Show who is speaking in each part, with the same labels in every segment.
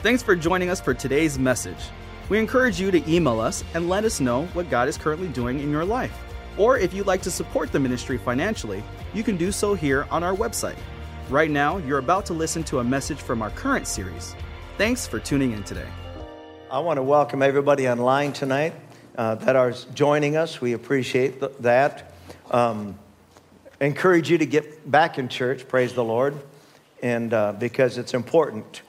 Speaker 1: Thanks for joining us for today's message. We encourage you to email us and let us know what God is currently doing in your life. Or if you'd like to support the ministry financially, you can do so here on our website. Right now, you're about to listen to a message from our current series. Thanks for tuning in today.
Speaker 2: I want to welcome everybody online tonight uh, that are joining us. We appreciate th- that. Um, encourage you to get back in church, praise the Lord, and uh, because it's important.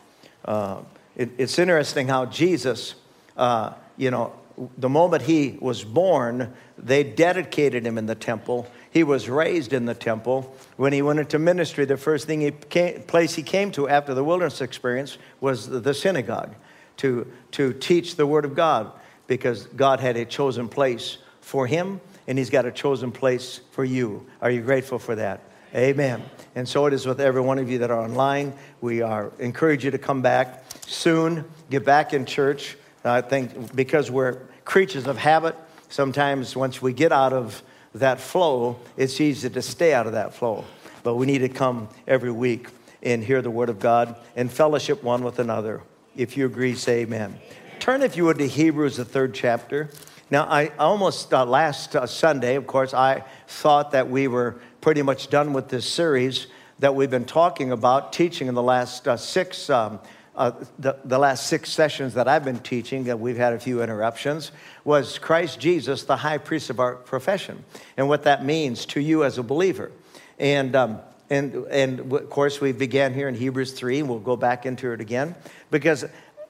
Speaker 2: Uh, it, it's interesting how Jesus, uh, you know, the moment he was born, they dedicated him in the temple. He was raised in the temple. When he went into ministry, the first thing he came, place he came to after the wilderness experience was the synagogue to, to teach the Word of God because God had a chosen place for him and He's got a chosen place for you. Are you grateful for that? Amen. And so it is with every one of you that are online. We are encourage you to come back soon, get back in church. I think because we're creatures of habit, sometimes once we get out of that flow, it's easy to stay out of that flow. But we need to come every week and hear the Word of God and fellowship one with another. If you agree, say amen. Turn, if you would, to Hebrews, the third chapter. Now, I almost uh, last uh, Sunday, of course, I thought that we were pretty much done with this series that we've been talking about, teaching in the last uh, six. Um, uh, the, the last six sessions that I've been teaching, and we've had a few interruptions, was Christ Jesus, the high priest of our profession, and what that means to you as a believer. And um, and, and of course, we began here in Hebrews 3, and we'll go back into it again because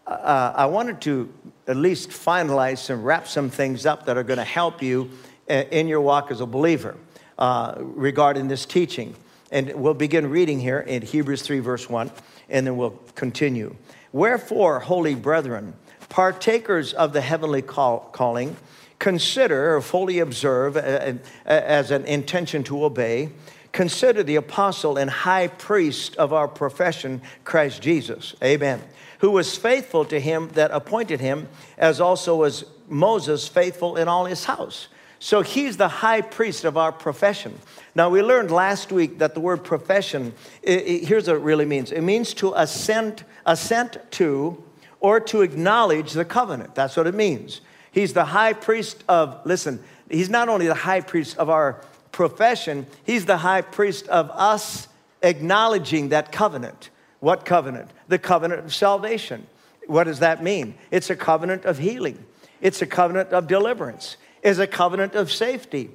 Speaker 2: uh, I wanted to at least finalize and wrap some things up that are going to help you uh, in your walk as a believer uh, regarding this teaching. And we'll begin reading here in Hebrews 3, verse 1, and then we'll continue. Wherefore, holy brethren, partakers of the heavenly call, calling, consider or fully observe uh, as an intention to obey consider the apostle and high priest of our profession, Christ Jesus. Amen. Who was faithful to him that appointed him, as also was Moses faithful in all his house. So he's the high priest of our profession. Now, we learned last week that the word profession, it, it, here's what it really means it means to assent, assent to or to acknowledge the covenant. That's what it means. He's the high priest of, listen, he's not only the high priest of our profession, he's the high priest of us acknowledging that covenant. What covenant? The covenant of salvation. What does that mean? It's a covenant of healing, it's a covenant of deliverance, it's a covenant of safety,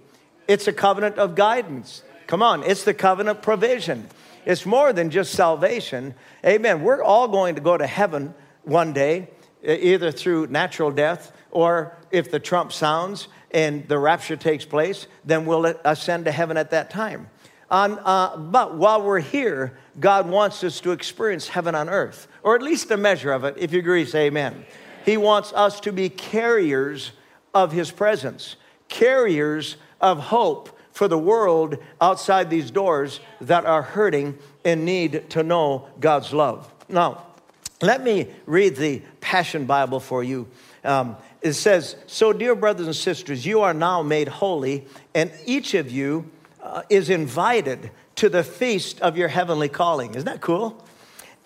Speaker 2: it's a covenant of guidance. Come on, it's the covenant provision. It's more than just salvation. Amen. We're all going to go to heaven one day, either through natural death or if the trump sounds and the rapture takes place, then we'll ascend to heaven at that time. Uh, but while we're here, God wants us to experience heaven on earth, or at least a measure of it. If you agree, say amen. He wants us to be carriers of His presence, carriers of hope for the world outside these doors that are hurting and need to know God's love. Now, let me read the Passion Bible for you. Um, it says, So, dear brothers and sisters, you are now made holy, and each of you uh, is invited to the feast of your heavenly calling. Isn't that cool?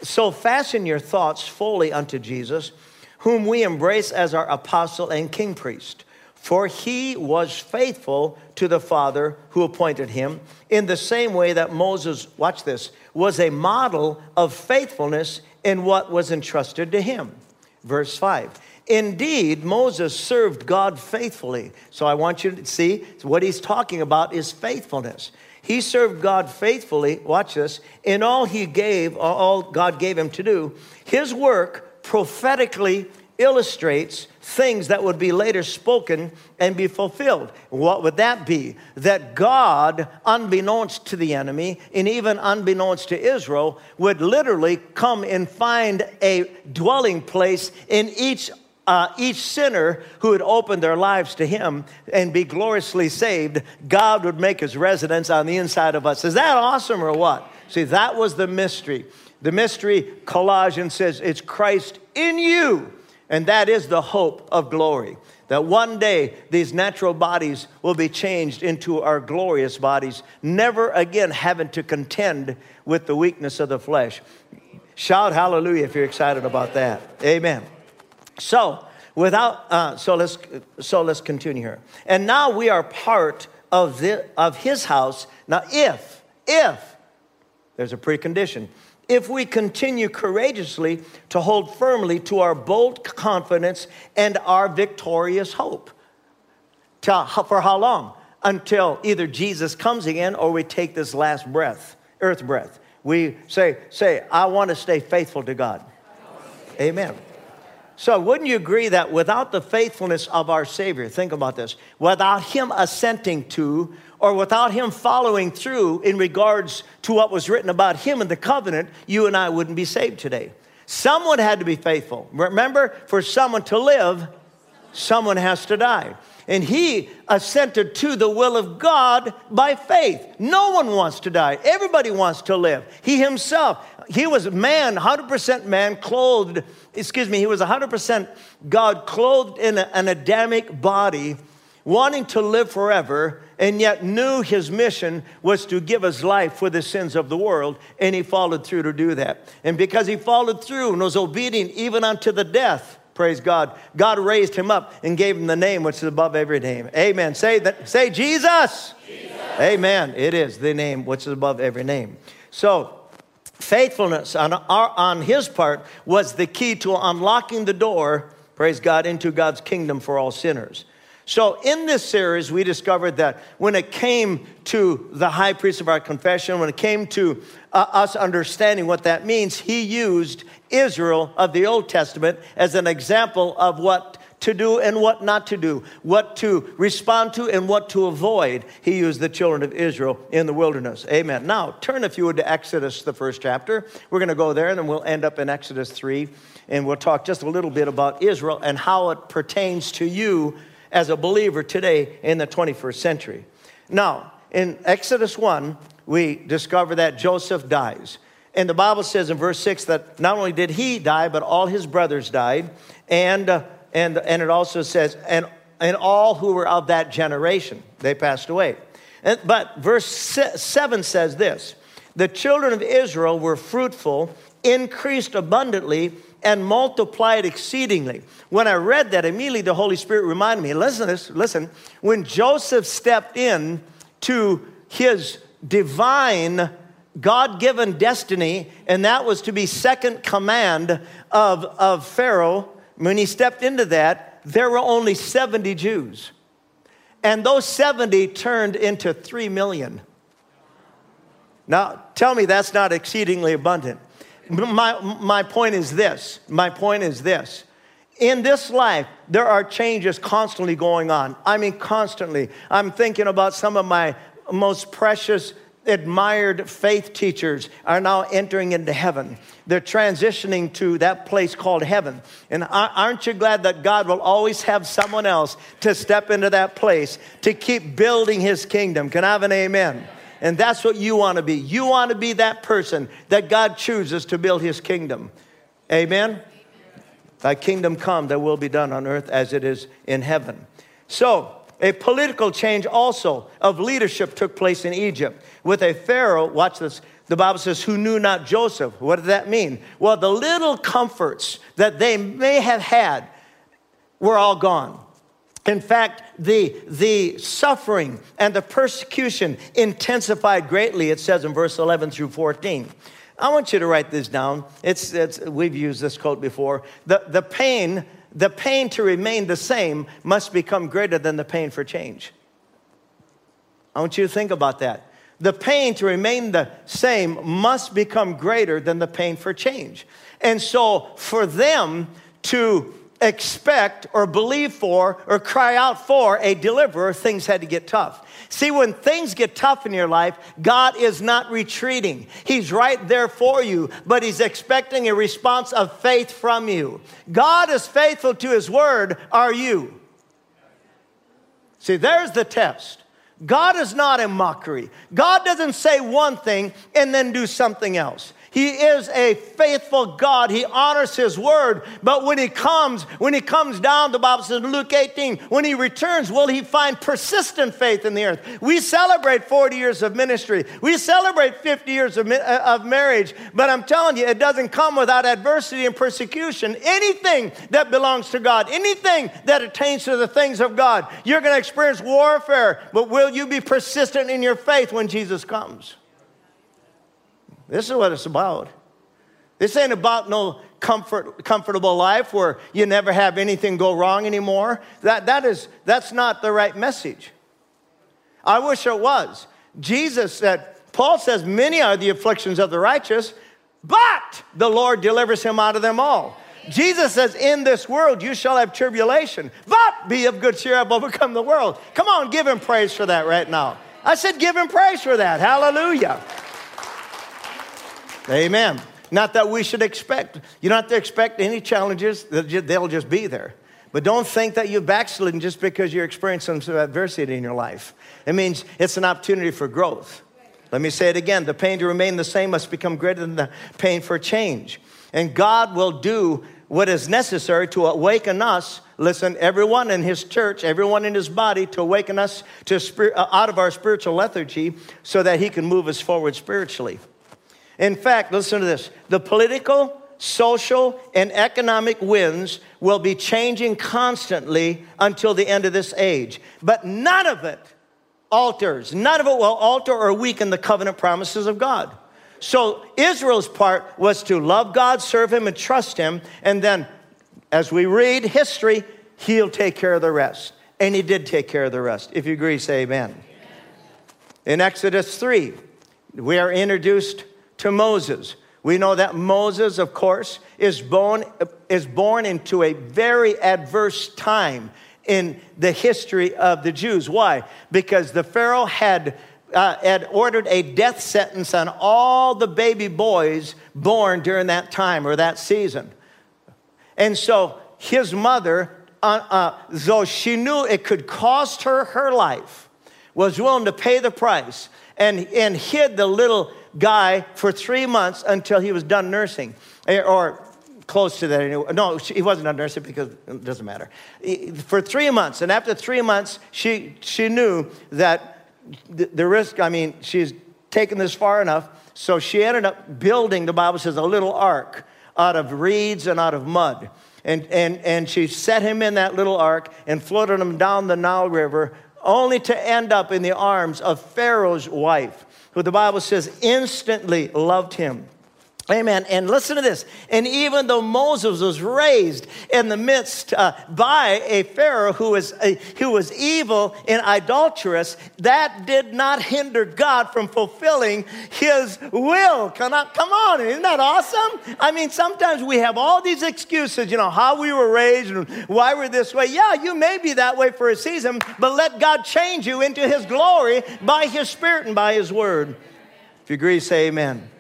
Speaker 2: So, fasten your thoughts fully unto Jesus, whom we embrace as our apostle and king priest. For he was faithful to the Father who appointed him, in the same way that Moses, watch this, was a model of faithfulness in what was entrusted to him. Verse 5 Indeed, Moses served God faithfully. So I want you to see what he's talking about is faithfulness. He served God faithfully, watch this, in all he gave, all God gave him to do. His work prophetically illustrates things that would be later spoken and be fulfilled. What would that be? That God, unbeknownst to the enemy and even unbeknownst to Israel, would literally come and find a dwelling place in each uh, each sinner who would open their lives to Him and be gloriously saved, God would make His residence on the inside of us. Is that awesome or what? See, that was the mystery. The mystery, Colossians says, it's Christ in you, and that is the hope of glory. That one day these natural bodies will be changed into our glorious bodies, never again having to contend with the weakness of the flesh. Shout hallelujah if you're excited about that. Amen. So, without, uh, so, let's, so let's continue here. And now we are part of, the, of his house. Now, if, if, there's a precondition. If we continue courageously to hold firmly to our bold confidence and our victorious hope. For how long? Until either Jesus comes again or we take this last breath, earth breath. We say, say, I want to stay faithful to God. Amen. So, wouldn't you agree that without the faithfulness of our Savior, think about this, without Him assenting to or without Him following through in regards to what was written about Him in the covenant, you and I wouldn't be saved today. Someone had to be faithful. Remember, for someone to live, someone has to die. And he assented to the will of God by faith. No one wants to die. Everybody wants to live. He himself, he was man, 100% man, clothed, excuse me, he was 100% God, clothed in an Adamic body, wanting to live forever, and yet knew his mission was to give his life for the sins of the world, and he followed through to do that. And because he followed through and was obedient even unto the death, Praise God. God raised him up and gave him the name which is above every name. Amen. Say that, say Jesus. Jesus. Amen. It is the name which is above every name. So faithfulness on, our, on his part was the key to unlocking the door, praise God, into God's kingdom for all sinners. So, in this series, we discovered that when it came to the high priest of our confession, when it came to uh, us understanding what that means, he used Israel of the Old Testament as an example of what to do and what not to do, what to respond to and what to avoid. He used the children of Israel in the wilderness. Amen. Now, turn if you would to Exodus, the first chapter. We're going to go there and then we'll end up in Exodus 3 and we'll talk just a little bit about Israel and how it pertains to you as a believer today in the 21st century. Now, in Exodus 1, we discover that Joseph dies. And the Bible says in verse 6 that not only did he die, but all his brothers died. And, uh, and, and it also says, and, and all who were of that generation, they passed away. And, but verse 7 says this The children of Israel were fruitful, increased abundantly, and multiplied exceedingly. When I read that, immediately the Holy Spirit reminded me listen, this, listen, when Joseph stepped in to his divine, God given destiny, and that was to be second command of, of Pharaoh, when he stepped into that, there were only 70 Jews. And those 70 turned into 3 million. Now, tell me that's not exceedingly abundant my, my point is this. My point is this. In this life, there are changes constantly going on. I mean, constantly. I'm thinking about some of my most precious, admired faith teachers are now entering into heaven. They're transitioning to that place called heaven. And aren't you glad that God will always have someone else to step into that place to keep building his kingdom? Can I have an amen? And that's what you want to be. You want to be that person that God chooses to build his kingdom. Amen? Amen? Thy kingdom come, that will be done on earth as it is in heaven. So, a political change also of leadership took place in Egypt with a Pharaoh, watch this, the Bible says, who knew not Joseph. What does that mean? Well, the little comforts that they may have had were all gone. In fact, the, the suffering and the persecution intensified greatly, it says in verse 11 through 14. I want you to write this down. It's, it's, we've used this quote before. The, the, pain, the pain to remain the same must become greater than the pain for change. I want you to think about that. The pain to remain the same must become greater than the pain for change. And so, for them to expect or believe for or cry out for a deliverer, things had to get tough. See, when things get tough in your life, God is not retreating. He's right there for you, but He's expecting a response of faith from you. God is faithful to His word. Are you? See, there's the test. God is not a mockery. God doesn't say one thing and then do something else. He is a faithful God. He honors his word. But when he comes, when he comes down, the Bible says in Luke 18, when he returns, will he find persistent faith in the earth? We celebrate 40 years of ministry. We celebrate 50 years of, uh, of marriage. But I'm telling you, it doesn't come without adversity and persecution. Anything that belongs to God, anything that attains to the things of God, you're going to experience warfare. But will you be persistent in your faith when Jesus comes? This is what it's about. This ain't about no comfort, comfortable life where you never have anything go wrong anymore. That, that is, that's not the right message. I wish it was. Jesus said, Paul says, Many are the afflictions of the righteous, but the Lord delivers him out of them all. Jesus says, In this world you shall have tribulation, but be of good cheer, I've overcome the world. Come on, give him praise for that right now. I said, Give him praise for that. Hallelujah. Amen. Not that we should expect, you don't have to expect any challenges, they'll just be there. But don't think that you've backslidden just because you're experiencing some adversity in your life. It means it's an opportunity for growth. Let me say it again the pain to remain the same must become greater than the pain for change. And God will do what is necessary to awaken us listen everyone in his church everyone in his body to awaken us to uh, out of our spiritual lethargy so that he can move us forward spiritually in fact, listen to this the political, social, and economic winds will be changing constantly until the end of this age. But none of it alters, none of it will alter or weaken the covenant promises of God. So Israel's part was to love God, serve Him, and trust Him. And then, as we read history, He'll take care of the rest. And He did take care of the rest. If you agree, say amen. In Exodus 3, we are introduced to Moses. We know that Moses, of course, is born, is born into a very adverse time in the history of the Jews. Why? Because the Pharaoh had, uh, had ordered a death sentence on all the baby boys born during that time or that season. And so his mother, uh, uh, though she knew it could cost her her life, was willing to pay the price and, and hid the little guy for three months until he was done nursing, eh, or close to that anyway. No, he wasn't done nursing because it doesn't matter. For three months, and after three months, she, she knew that the, the risk, I mean, she's taken this far enough, so she ended up building, the Bible says, a little ark out of reeds and out of mud. And, and, and she set him in that little ark and floated him down the Nile River, only to end up in the arms of Pharaoh's wife who the Bible says instantly loved him. Amen. And listen to this. And even though Moses was raised in the midst uh, by a Pharaoh who was, uh, who was evil and idolatrous, that did not hinder God from fulfilling his will. Come on, come on. Isn't that awesome? I mean, sometimes we have all these excuses, you know, how we were raised and why we're this way. Yeah, you may be that way for a season, but let God change you into his glory by his spirit and by his word. If you agree, say amen.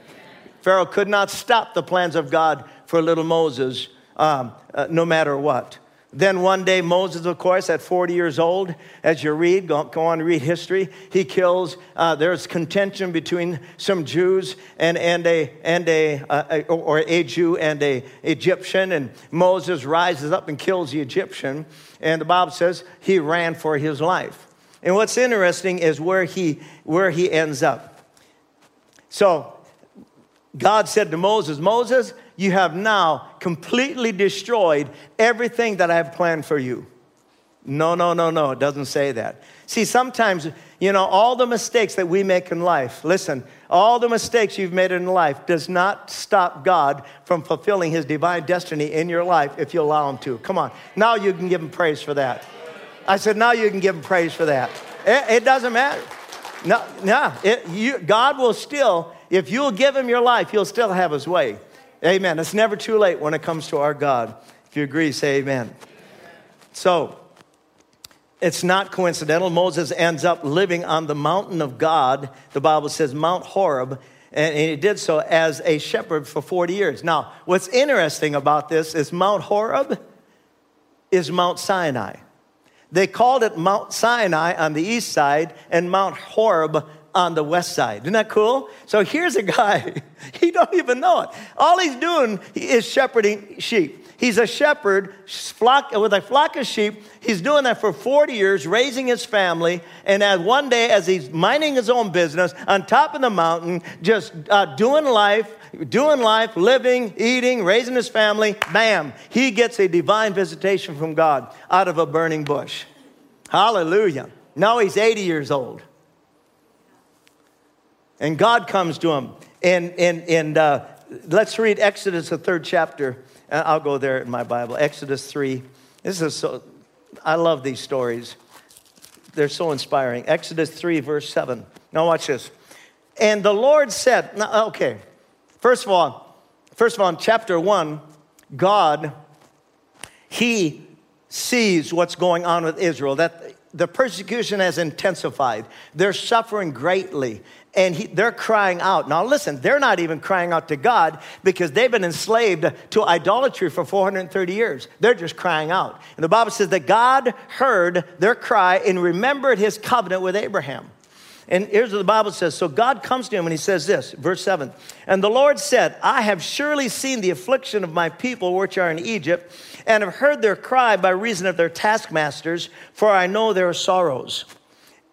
Speaker 2: Pharaoh could not stop the plans of God for little Moses, um, uh, no matter what. Then one day, Moses, of course, at 40 years old, as you read, go, go on read history, he kills, uh, there's contention between some Jews and, and, a, and a, uh, a, or a Jew and a Egyptian, and Moses rises up and kills the Egyptian, and the Bible says he ran for his life. And what's interesting is where he, where he ends up. So God said to Moses, Moses, you have now completely destroyed everything that I have planned for you. No, no, no, no, it doesn't say that. See, sometimes, you know, all the mistakes that we make in life, listen, all the mistakes you've made in life does not stop God from fulfilling his divine destiny in your life if you allow him to. Come on. Now you can give him praise for that. I said, now you can give him praise for that. It, it doesn't matter. No, no, it, you, God will still if you'll give him your life, he'll still have his way. Amen. It's never too late when it comes to our God. If you agree, say amen. So, it's not coincidental. Moses ends up living on the mountain of God. The Bible says Mount Horeb, and he did so as a shepherd for 40 years. Now, what's interesting about this is Mount Horeb is Mount Sinai. They called it Mount Sinai on the east side and Mount Horeb on the west side. Isn't that cool? So here's a guy, he don't even know it. All he's doing is shepherding sheep. He's a shepherd flock, with a flock of sheep. He's doing that for 40 years, raising his family. And as one day, as he's minding his own business on top of the mountain, just uh, doing life, doing life, living, eating, raising his family, bam, he gets a divine visitation from God out of a burning bush. Hallelujah. Now he's 80 years old. And God comes to him. And, and, and uh, let's read Exodus, the third chapter. I'll go there in my Bible. Exodus 3. This is so, I love these stories. They're so inspiring. Exodus 3, verse 7. Now, watch this. And the Lord said, now, okay, first of all, first of all, in chapter 1, God, He sees what's going on with Israel, that the persecution has intensified. They're suffering greatly and he, they're crying out. Now, listen, they're not even crying out to God because they've been enslaved to idolatry for 430 years. They're just crying out. And the Bible says that God heard their cry and remembered his covenant with Abraham. And here's what the Bible says. So God comes to him and he says this, verse 7 And the Lord said, I have surely seen the affliction of my people which are in Egypt, and have heard their cry by reason of their taskmasters, for I know their sorrows.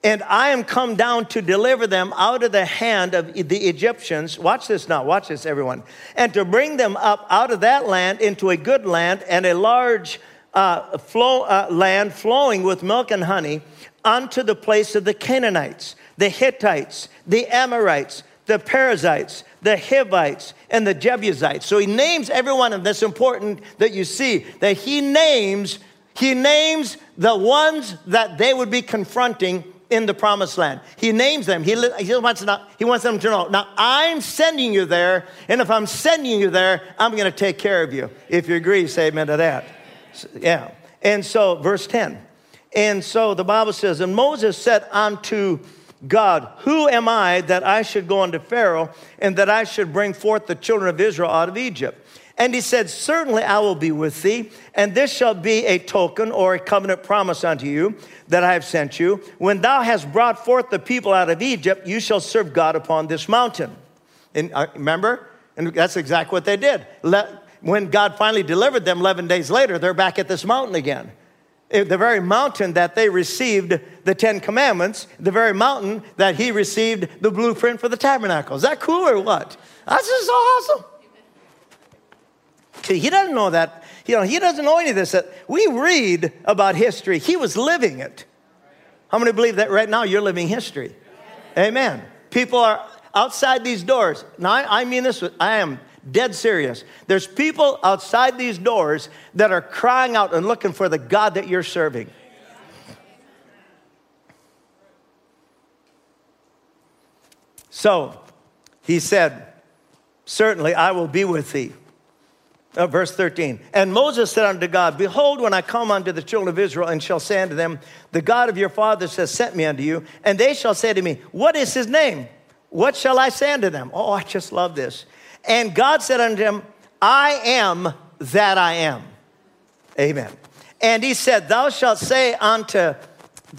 Speaker 2: And I am come down to deliver them out of the hand of the Egyptians. Watch this now, watch this, everyone. And to bring them up out of that land into a good land and a large uh, flow, uh, land flowing with milk and honey unto the place of the Canaanites, the Hittites, the Amorites, the Perizzites, the Hivites, and the Jebusites. So he names everyone, and that's important that you see that he names, he names the ones that they would be confronting in the promised land. He names them. He, he, wants know, he wants them to know, now I'm sending you there, and if I'm sending you there, I'm going to take care of you. If you agree, say amen to that. So, yeah. And so, verse 10. And so the Bible says, And Moses said unto God, Who am I that I should go unto Pharaoh and that I should bring forth the children of Israel out of Egypt? And he said, Certainly I will be with thee, and this shall be a token or a covenant promise unto you that I have sent you. When thou hast brought forth the people out of Egypt, you shall serve God upon this mountain. And uh, remember? And that's exactly what they did. when God finally delivered them 11 days later, they're back at this mountain again. The very mountain that they received the Ten Commandments, the very mountain that he received the blueprint for the tabernacle. Is that cool or what? That's just awesome. He doesn't know that. You know, he doesn't know any of this. That we read about history. He was living it. How many believe that right now you're living history? Amen. People are outside these doors. Now, I, I mean this, I am dead serious. There's people outside these doors that are crying out and looking for the God that you're serving. So he said, Certainly I will be with thee uh, verse 13. And Moses said unto God, Behold, when I come unto the children of Israel and shall say unto them, The God of your fathers has sent me unto you, and they shall say to me, What is his name? What shall I say unto them? Oh, I just love this. And God said unto him, I am that I am. Amen. And he said, Thou shalt say unto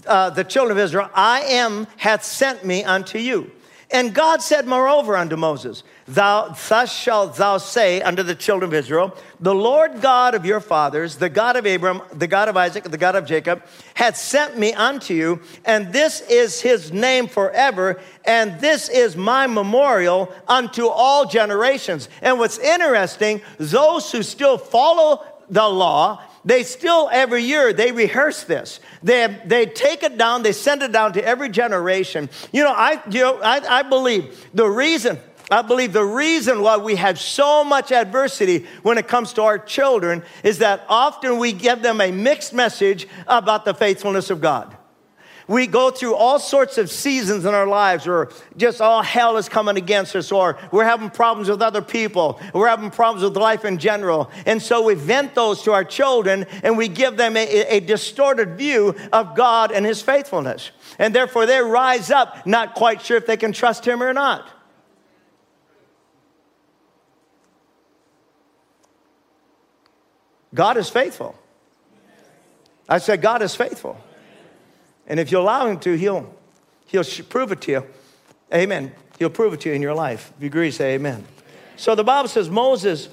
Speaker 2: uh, the children of Israel, I am hath sent me unto you. And God said, moreover, unto Moses, Thou, thus shalt thou say unto the children of Israel, The Lord God of your fathers, the God of Abram, the God of Isaac, the God of Jacob, hath sent me unto you, and this is his name forever, and this is my memorial unto all generations. And what's interesting, those who still follow the law, they still every year they rehearse this. They, they take it down, they send it down to every generation. You know, I, you know, I, I believe the reason, I believe the reason why we have so much adversity when it comes to our children is that often we give them a mixed message about the faithfulness of God. We go through all sorts of seasons in our lives where just all hell is coming against us, or we're having problems with other people, we're having problems with life in general. And so we vent those to our children and we give them a, a distorted view of God and His faithfulness. And therefore they rise up not quite sure if they can trust Him or not. God is faithful. I said, God is faithful. And if you allow him to, he'll, he'll prove it to you. Amen. He'll prove it to you in your life. If you agree, say amen. So the Bible says, Moses,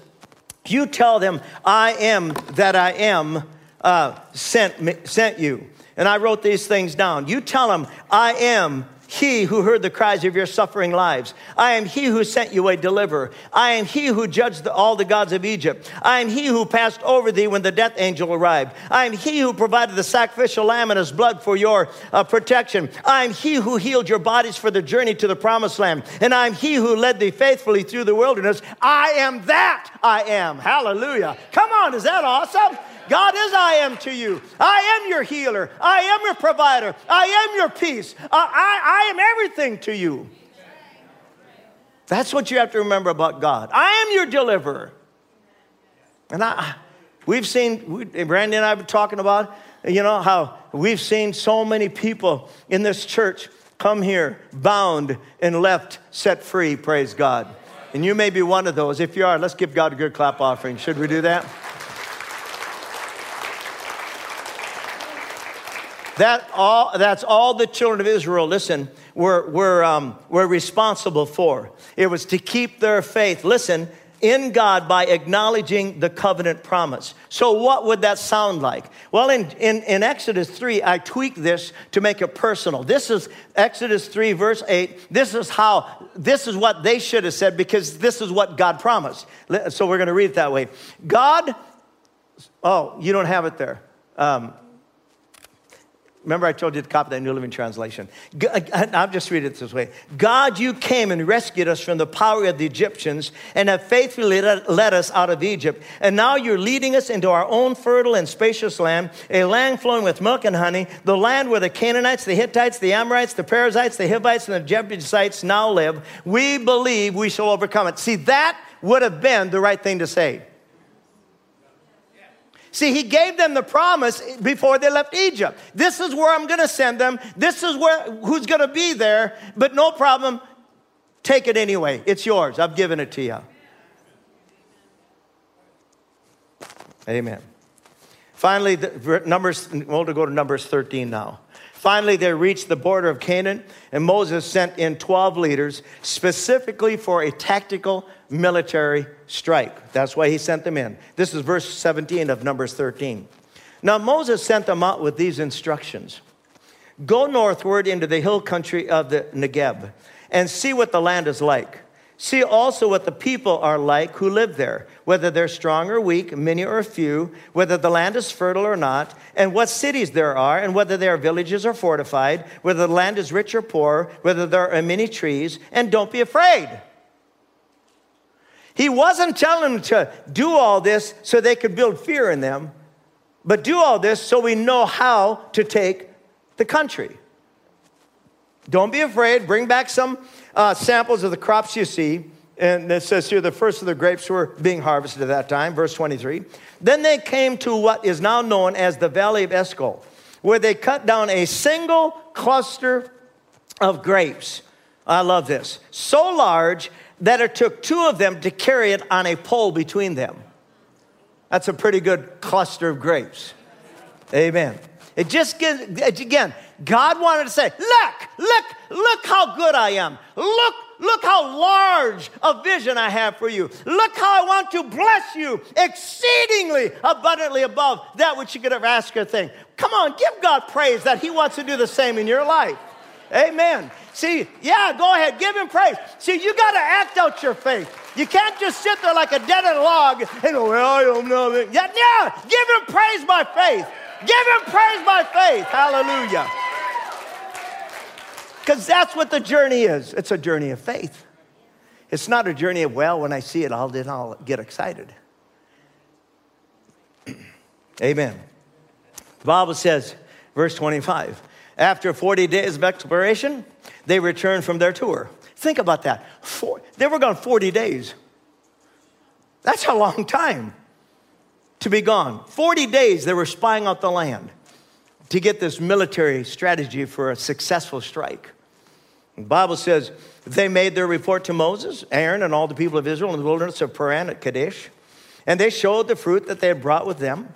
Speaker 2: you tell them, I am that I am uh, sent, me, sent you. And I wrote these things down. You tell them, I am he who heard the cries of your suffering lives. I am he who sent you a deliverer. I am he who judged the, all the gods of Egypt. I am he who passed over thee when the death angel arrived. I am he who provided the sacrificial lamb and his blood for your uh, protection. I am he who healed your bodies for the journey to the promised land. And I am he who led thee faithfully through the wilderness. I am that I am. Hallelujah. Come on, is that awesome? God is I am to you. I am your healer. I am your provider. I am your peace. I, I, I am everything to you. That's what you have to remember about God. I am your deliverer. And I, we've seen, we, Brandy and I were talking about, you know, how we've seen so many people in this church come here bound and left set free, praise God. And you may be one of those. If you are, let's give God a good clap offering. Should we do that? That all, that's all the children of Israel, listen, were, were, um, were responsible for. It was to keep their faith, listen, in God by acknowledging the covenant promise. So, what would that sound like? Well, in, in, in, Exodus 3, I tweak this to make it personal. This is Exodus 3, verse 8. This is how, this is what they should have said because this is what God promised. So, we're going to read it that way. God, oh, you don't have it there. Um, Remember, I told you to copy that New Living Translation. Uh, uh, I'll just read it this way God, you came and rescued us from the power of the Egyptians and have faithfully led us out of Egypt. And now you're leading us into our own fertile and spacious land, a land flowing with milk and honey, the land where the Canaanites, the Hittites, the Amorites, the Perizzites, the Hivites, and the Jebusites now live. We believe we shall overcome it. See, that would have been the right thing to say. See, he gave them the promise before they left Egypt. This is where I'm going to send them. This is where who's going to be there, but no problem. Take it anyway. It's yours. I've given it to you. Amen. Finally, the, Numbers, we'll go to Numbers 13 now. Finally, they reached the border of Canaan, and Moses sent in 12 leaders specifically for a tactical military strike. That's why he sent them in. This is verse 17 of Numbers 13. Now, Moses sent them out with these instructions Go northward into the hill country of the Negeb and see what the land is like. See also what the people are like who live there, whether they're strong or weak, many or few, whether the land is fertile or not, and what cities there are, and whether they are villages or fortified, whether the land is rich or poor, whether there are many trees, and don't be afraid. He wasn't telling them to do all this so they could build fear in them, but do all this so we know how to take the country. Don't be afraid. Bring back some uh, samples of the crops you see. And it says here the first of the grapes were being harvested at that time, verse 23. Then they came to what is now known as the Valley of Eshcol, where they cut down a single cluster of grapes. I love this. So large that it took two of them to carry it on a pole between them. That's a pretty good cluster of grapes. Amen. It just gives, again, God wanted to say, look, look, look how good I am. Look, look how large a vision I have for you. Look how I want to bless you exceedingly abundantly above that which you could ever ask or think. Come on, give God praise that He wants to do the same in your life. Amen. See, yeah, go ahead, give him praise. See, you got to act out your faith. You can't just sit there like a dead log and go, well, I don't know. Yeah, yeah, give him praise by faith. Give him praise by faith. Hallelujah. Because that's what the journey is. It's a journey of faith. It's not a journey of, well, when I see it, I'll, then I'll get excited. Amen. The Bible says, verse 25, after 40 days of exploration, they returned from their tour. Think about that. Four, they were gone 40 days. That's a long time to be gone. 40 days they were spying out the land to get this military strategy for a successful strike. The Bible says they made their report to Moses, Aaron, and all the people of Israel in the wilderness of Paran at Kadesh, and they showed the fruit that they had brought with them.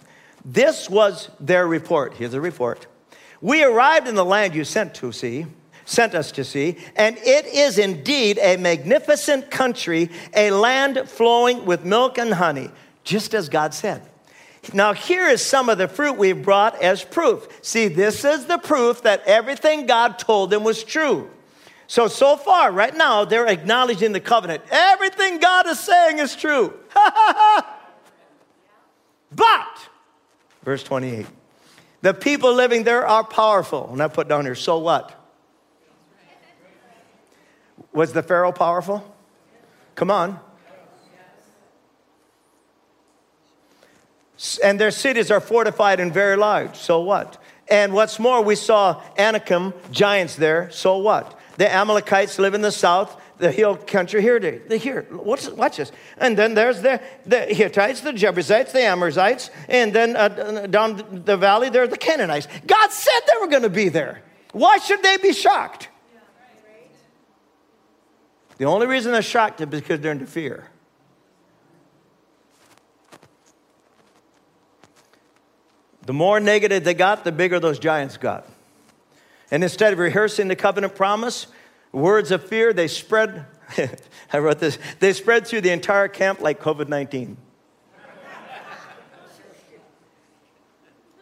Speaker 2: This was their report. Here's the report. We arrived in the land you sent to see sent us to see, and it is indeed a magnificent country, a land flowing with milk and honey, just as God said. Now, here is some of the fruit we've brought as proof. See, this is the proof that everything God told them was true. So, so far, right now, they're acknowledging the covenant. Everything God is saying is true. but, verse 28, the people living there are powerful. And I put down here, so what? Was the Pharaoh powerful? Come on. And their cities are fortified and very large. So what? And what's more, we saw Anakim, giants there. So what? The Amalekites live in the south, the hill country. Here, they, here. Watch, watch this. And then there's the, the Hittites, the Jebusites, the Amorites, and then uh, down the valley there are the Canaanites. God said they were going to be there. Why should they be shocked? The only reason they're shocked is because they're into fear. The more negative they got, the bigger those giants got. And instead of rehearsing the covenant promise, words of fear, they spread, I wrote this, they spread through the entire camp like COVID 19.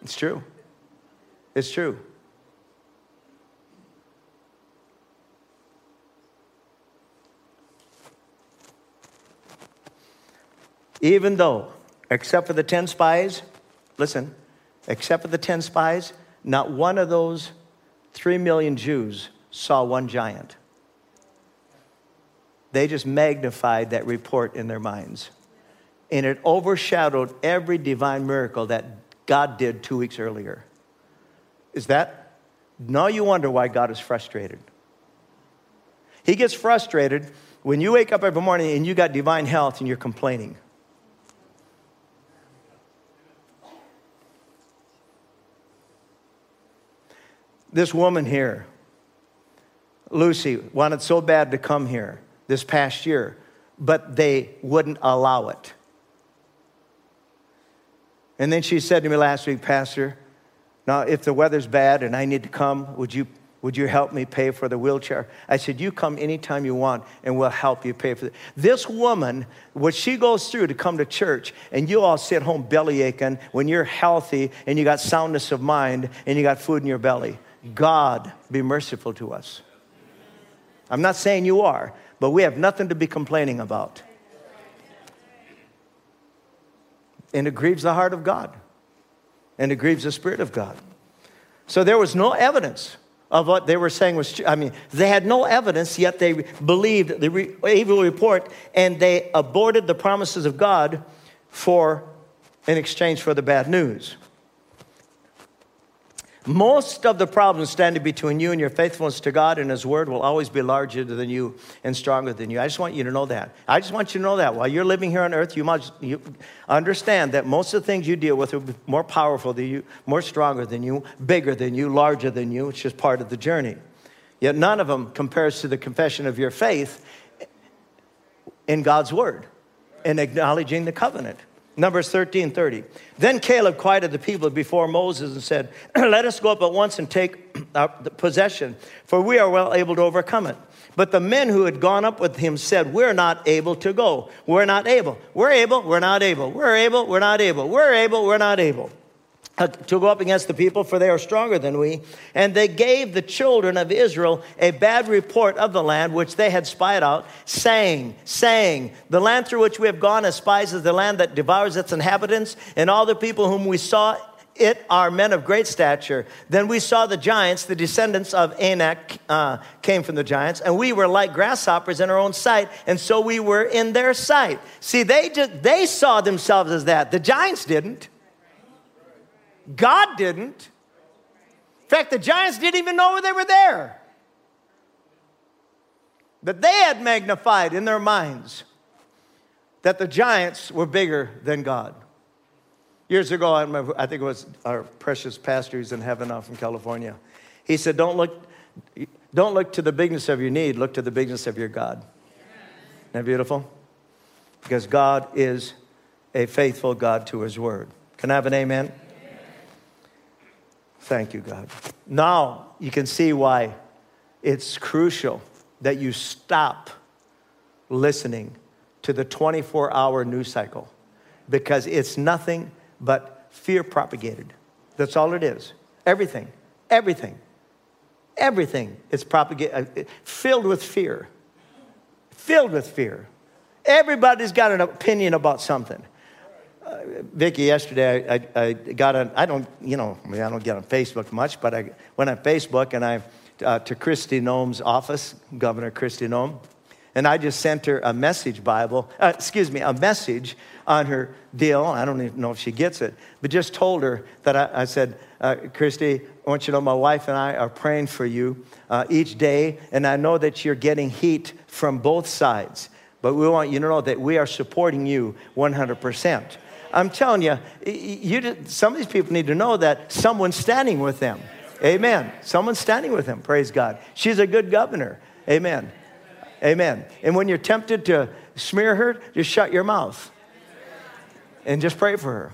Speaker 2: It's true. It's true. Even though, except for the 10 spies, listen, except for the 10 spies, not one of those 3 million Jews saw one giant. They just magnified that report in their minds. And it overshadowed every divine miracle that God did two weeks earlier. Is that? Now you wonder why God is frustrated. He gets frustrated when you wake up every morning and you got divine health and you're complaining. this woman here, Lucy, wanted so bad to come here this past year, but they wouldn't allow it. And then she said to me last week, Pastor, now if the weather's bad and I need to come, would you, would you help me pay for the wheelchair? I said, You come anytime you want and we'll help you pay for it. This woman, what she goes through to come to church, and you all sit home belly aching when you're healthy and you got soundness of mind and you got food in your belly. God be merciful to us. I'm not saying you are, but we have nothing to be complaining about. And it grieves the heart of God, and it grieves the Spirit of God. So there was no evidence of what they were saying was. I mean, they had no evidence, yet they believed the re- evil report and they aborted the promises of God for in exchange for the bad news. Most of the problems standing between you and your faithfulness to God and His Word will always be larger than you and stronger than you. I just want you to know that. I just want you to know that. While you're living here on earth, you must you understand that most of the things you deal with are more powerful than you, more stronger than you, bigger than you, larger than you. It's just part of the journey. Yet none of them compares to the confession of your faith in God's Word and acknowledging the covenant. Numbers 13 30. Then Caleb quieted the people before Moses and said, Let us go up at once and take possession, for we are well able to overcome it. But the men who had gone up with him said, We're not able to go. We're not able. We're able. We're not able. We're able. We're not able. We're able. We're not able. To go up against the people, for they are stronger than we. And they gave the children of Israel a bad report of the land which they had spied out, saying, saying, The land through which we have gone as spies is the land that devours its inhabitants, and all the people whom we saw it are men of great stature. Then we saw the giants, the descendants of Anak uh, came from the giants, and we were like grasshoppers in our own sight, and so we were in their sight. See, they, just, they saw themselves as that. The giants didn't. God didn't. In fact, the giants didn't even know they were there. But they had magnified in their minds that the giants were bigger than God. Years ago, I remember, I think it was our precious pastor who's in heaven now from California. He said, Don't look, don't look to the bigness of your need, look to the bigness of your God. Isn't that beautiful? Because God is a faithful God to his word. Can I have an amen? Thank you, God. Now you can see why it's crucial that you stop listening to the 24 hour news cycle because it's nothing but fear propagated. That's all it is. Everything, everything, everything is propagated, uh, filled with fear. Filled with fear. Everybody's got an opinion about something. Uh, Vicky, yesterday I, I, I, got on, I don't, you know, I, mean, I don't get on Facebook much, but I went on Facebook and I, uh, to Kristi Noem's office, Governor Kristi Noem, and I just sent her a message Bible, uh, excuse me, a message on her deal. I don't even know if she gets it, but just told her that I, I said, uh, Kristi, I want you to know my wife and I are praying for you uh, each day, and I know that you're getting heat from both sides, but we want you to know that we are supporting you 100%. I'm telling you, you, some of these people need to know that someone's standing with them. Amen. Someone's standing with them. Praise God. She's a good governor. Amen. Amen. And when you're tempted to smear her, just shut your mouth and just pray for her.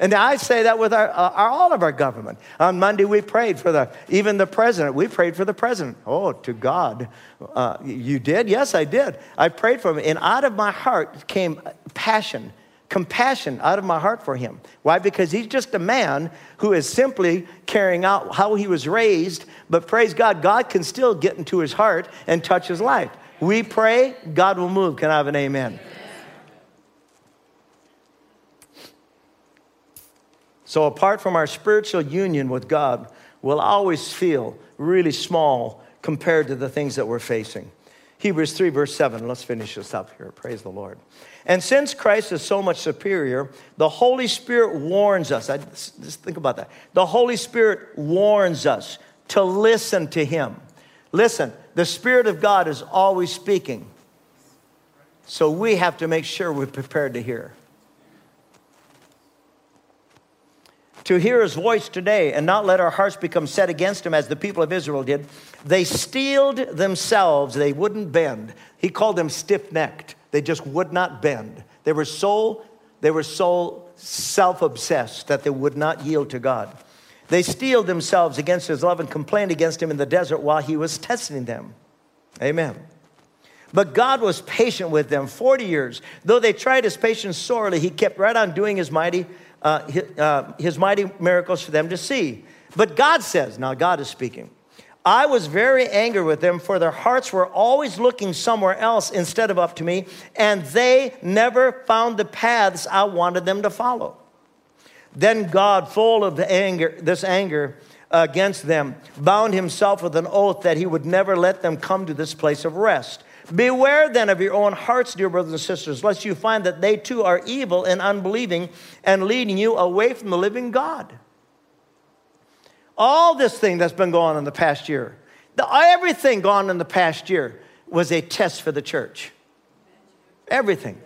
Speaker 2: And I say that with our, uh, our, all of our government. On Monday, we prayed for the, even the president. We prayed for the president. Oh, to God. Uh, you did? Yes, I did. I prayed for him. And out of my heart came passion, compassion out of my heart for him. Why? Because he's just a man who is simply carrying out how he was raised. But praise God, God can still get into his heart and touch his life. We pray, God will move. Can I have an amen? So, apart from our spiritual union with God, we'll always feel really small compared to the things that we're facing. Hebrews 3, verse 7. Let's finish this up here. Praise the Lord. And since Christ is so much superior, the Holy Spirit warns us. I, just think about that. The Holy Spirit warns us to listen to Him. Listen, the Spirit of God is always speaking. So we have to make sure we're prepared to hear. to hear his voice today and not let our hearts become set against him as the people of Israel did. They steeled themselves, they wouldn't bend. He called them stiff necked. They just would not bend. They were so, they were so self obsessed that they would not yield to God. They steeled themselves against his love and complained against him in the desert while he was testing them. Amen. But God was patient with them 40 years. Though they tried his patience sorely, he kept right on doing his mighty uh, his, uh, his mighty miracles for them to see. But God says, now God is speaking, I was very angry with them, for their hearts were always looking somewhere else instead of up to me, and they never found the paths I wanted them to follow. Then God, full of the anger, this anger against them, bound himself with an oath that he would never let them come to this place of rest. Beware then of your own hearts, dear brothers and sisters, lest you find that they too are evil and unbelieving and leading you away from the living God. All this thing that's been going on in the past year, the, everything gone in the past year was a test for the church. Everything.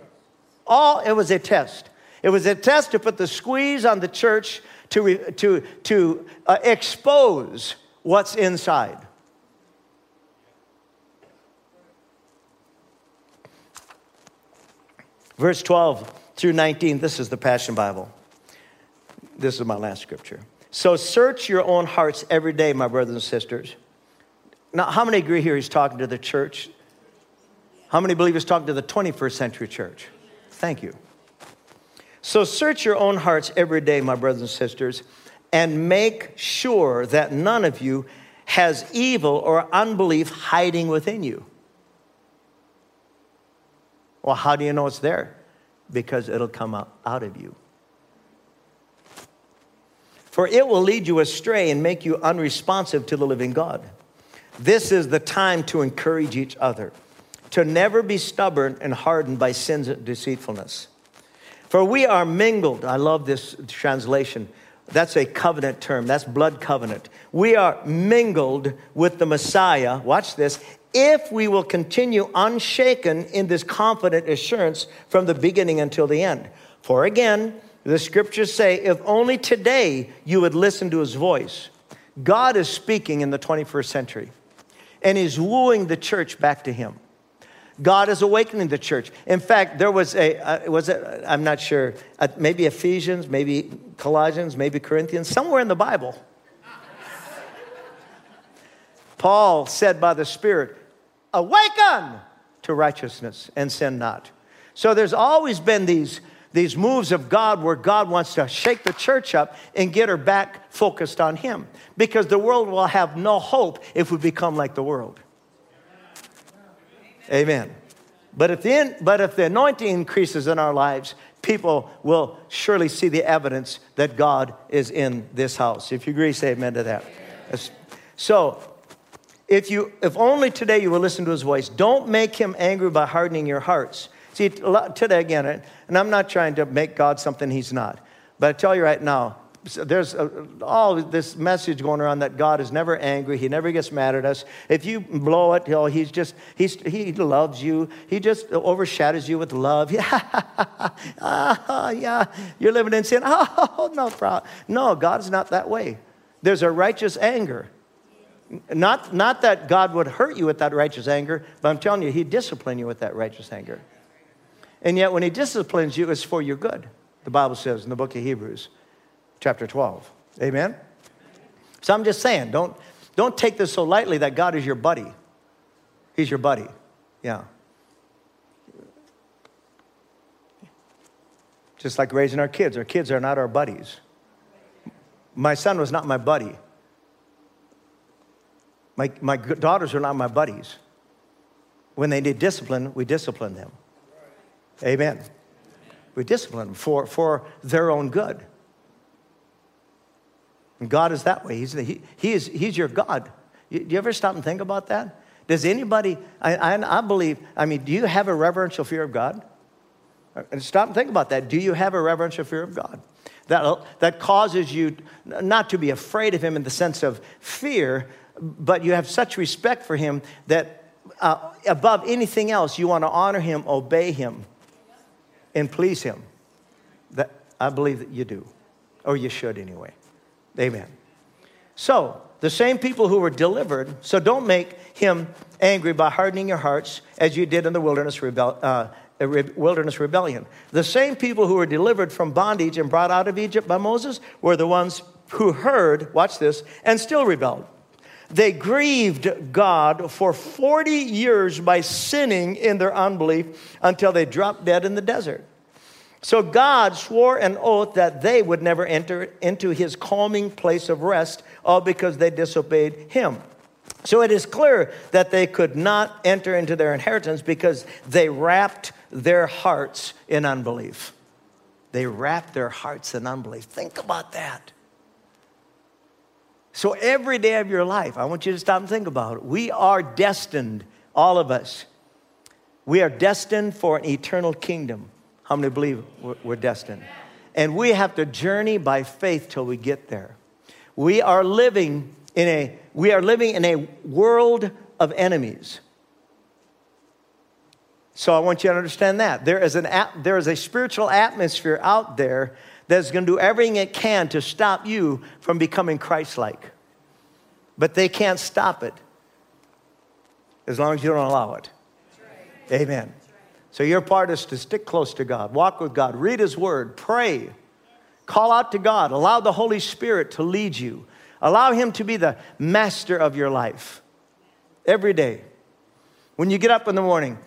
Speaker 2: All, it was a test. It was a test to put the squeeze on the church to, to, to uh, expose what's inside. Verse 12 through 19, this is the Passion Bible. This is my last scripture. So search your own hearts every day, my brothers and sisters. Now, how many agree here he's talking to the church? How many believe he's talking to the 21st century church? Thank you. So search your own hearts every day, my brothers and sisters, and make sure that none of you has evil or unbelief hiding within you. Well, how do you know it's there? Because it'll come out, out of you. For it will lead you astray and make you unresponsive to the living God. This is the time to encourage each other, to never be stubborn and hardened by sin's deceitfulness. For we are mingled. I love this translation. That's a covenant term. That's blood covenant. We are mingled with the Messiah. Watch this if we will continue unshaken in this confident assurance from the beginning until the end. For again, the scriptures say, if only today you would listen to his voice. God is speaking in the 21st century and he's wooing the church back to him. God is awakening the church. In fact, there was a, uh, was it, I'm not sure, uh, maybe Ephesians, maybe Colossians, maybe Corinthians, somewhere in the Bible Paul said by the Spirit, Awaken to righteousness and sin not. So there's always been these, these moves of God where God wants to shake the church up and get her back focused on Him. Because the world will have no hope if we become like the world. Amen. But if, the, but if the anointing increases in our lives, people will surely see the evidence that God is in this house. If you agree, say amen to that. So, if you if only today you will listen to his voice, don't make him angry by hardening your hearts. See, today again, and I'm not trying to make God something he's not, but I tell you right now, there's all this message going around that God is never angry. He never gets mad at us. If you blow it, know, he's just, he's, he loves you. He just overshadows you with love. Yeah, ah, yeah, you're living in sin. Oh, no problem. No, God's not that way. There's a righteous anger. Not, not that God would hurt you with that righteous anger, but I'm telling you, He'd discipline you with that righteous anger. And yet, when He disciplines you, it's for your good, the Bible says in the book of Hebrews chapter 12. Amen? So I'm just saying, don't, don't take this so lightly that God is your buddy. He's your buddy. Yeah. Just like raising our kids. Our kids are not our buddies. My son was not my buddy. My, my daughters are not my buddies. When they need discipline, we discipline them. Amen. We discipline them for, for their own good. And God is that way. He's, the, he, he is, he's your God. You, do you ever stop and think about that? Does anybody, I, I, I believe, I mean, do you have a reverential fear of God? And stop and think about that. Do you have a reverential fear of God? That, that causes you not to be afraid of Him in the sense of fear, but you have such respect for Him that uh, above anything else, you want to honor Him, obey Him, and please Him. That, I believe that you do, or you should anyway. Amen. So, the same people who were delivered, so don't make him angry by hardening your hearts as you did in the wilderness, rebel, uh, wilderness rebellion. The same people who were delivered from bondage and brought out of Egypt by Moses were the ones who heard, watch this, and still rebelled. They grieved God for 40 years by sinning in their unbelief until they dropped dead in the desert. So God swore an oath that they would never enter into his calming place of rest, all because they disobeyed him. So it is clear that they could not enter into their inheritance because they wrapped their hearts in unbelief. They wrapped their hearts in unbelief. Think about that. So every day of your life, I want you to stop and think about it. We are destined, all of us, we are destined for an eternal kingdom. How many believe we're destined? And we have to journey by faith till we get there. We are living in a we are living in a world of enemies. So I want you to understand that. There is, an, there is a spiritual atmosphere out there that's going to do everything it can to stop you from becoming Christ like. But they can't stop it as long as you don't allow it. Amen. So your part is to stick close to God, walk with God, read His Word, pray, call out to God, allow the Holy Spirit to lead you, allow Him to be the master of your life every day. When you get up in the morning,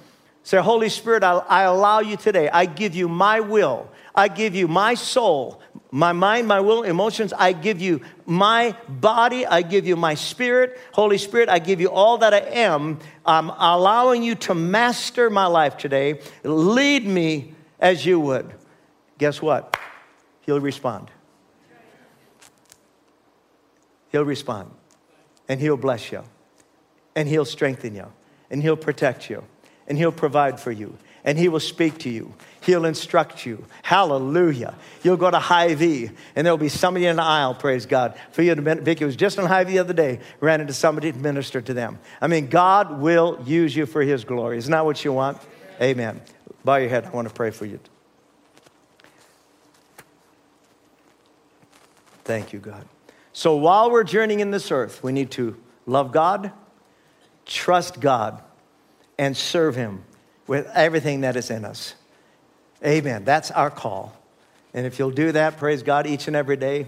Speaker 2: say, Holy Spirit, I, I allow you today. I give you my will. I give you my soul, my mind, my will, emotions. I give you my body. I give you my spirit. Holy Spirit, I give you all that I am. I'm allowing you to master my life today. Lead me as you would. Guess what? He'll respond. He'll respond. And he'll bless you. And he'll strengthen you. And he'll protect you. And he'll provide for you and he will speak to you. He'll instruct you. Hallelujah. You'll go to Hy-Vee, and there'll be somebody in the aisle, praise God, for you to Vicky was just on Hy-Vee the other day, ran into somebody to minister to them. I mean, God will use you for his glory. Isn't that what you want? Amen. Bow your head. I want to pray for you. Thank you, God. So while we're journeying in this earth, we need to love God, trust God, and serve him with everything that is in us. Amen. That's our call. And if you'll do that, praise God, each and every day,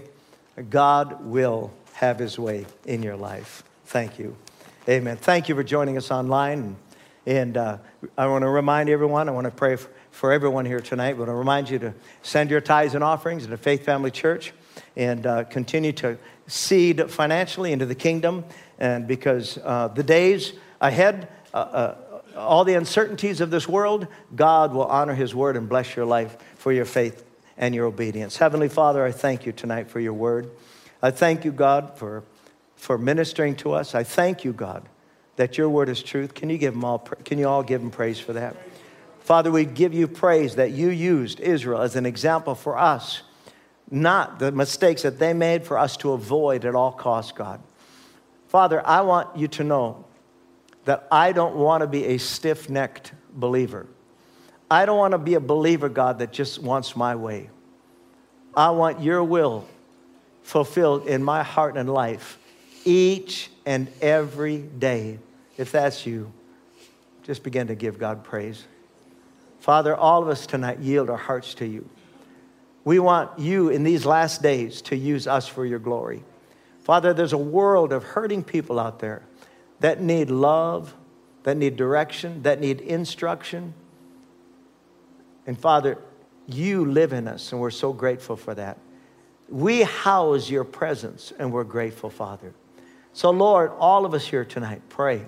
Speaker 2: God will have his way in your life. Thank you. Amen. Thank you for joining us online. And uh, I want to remind everyone, I want to pray for, for everyone here tonight. I want to remind you to send your tithes and offerings to Faith Family Church and uh, continue to seed financially into the kingdom. And because uh, the days ahead, uh, uh, all the uncertainties of this world, God will honor His word and bless your life for your faith and your obedience. Heavenly Father, I thank you tonight for your word. I thank you, God, for, for ministering to us. I thank you, God, that your word is truth. Can you give them all, can you all give them praise for that? Father, we give you praise that you used Israel as an example for us, not the mistakes that they made for us to avoid at all costs, God. Father, I want you to know that I don't want to be a stiff necked believer. I don't want to be a believer, God, that just wants my way. I want your will fulfilled in my heart and life each and every day. If that's you, just begin to give God praise. Father, all of us tonight yield our hearts to you. We want you in these last days to use us for your glory. Father, there's a world of hurting people out there that need love, that need direction, that need instruction. And Father, you live in us, and we're so grateful for that. We house your presence, and we're grateful, Father. So, Lord, all of us here tonight, pray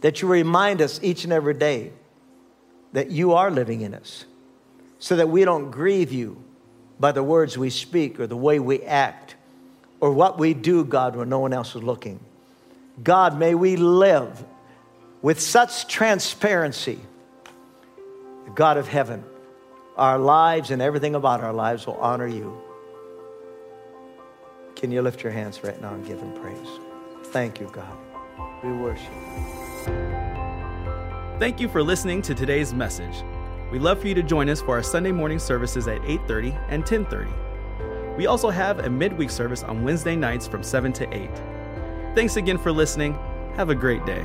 Speaker 2: that you remind us each and every day that you are living in us so that we don't grieve you by the words we speak or the way we act or what we do, God, when no one else is looking. God, may we live with such transparency. The God of heaven, our lives and everything about our lives will honor you. Can you lift your hands right now and give him praise? Thank you, God. We worship.
Speaker 1: Thank you for listening to today's message. We'd love for you to join us for our Sunday morning services at 8:30 and 10:30. We also have a midweek service on Wednesday nights from 7 to 8. Thanks again for listening. Have a great day.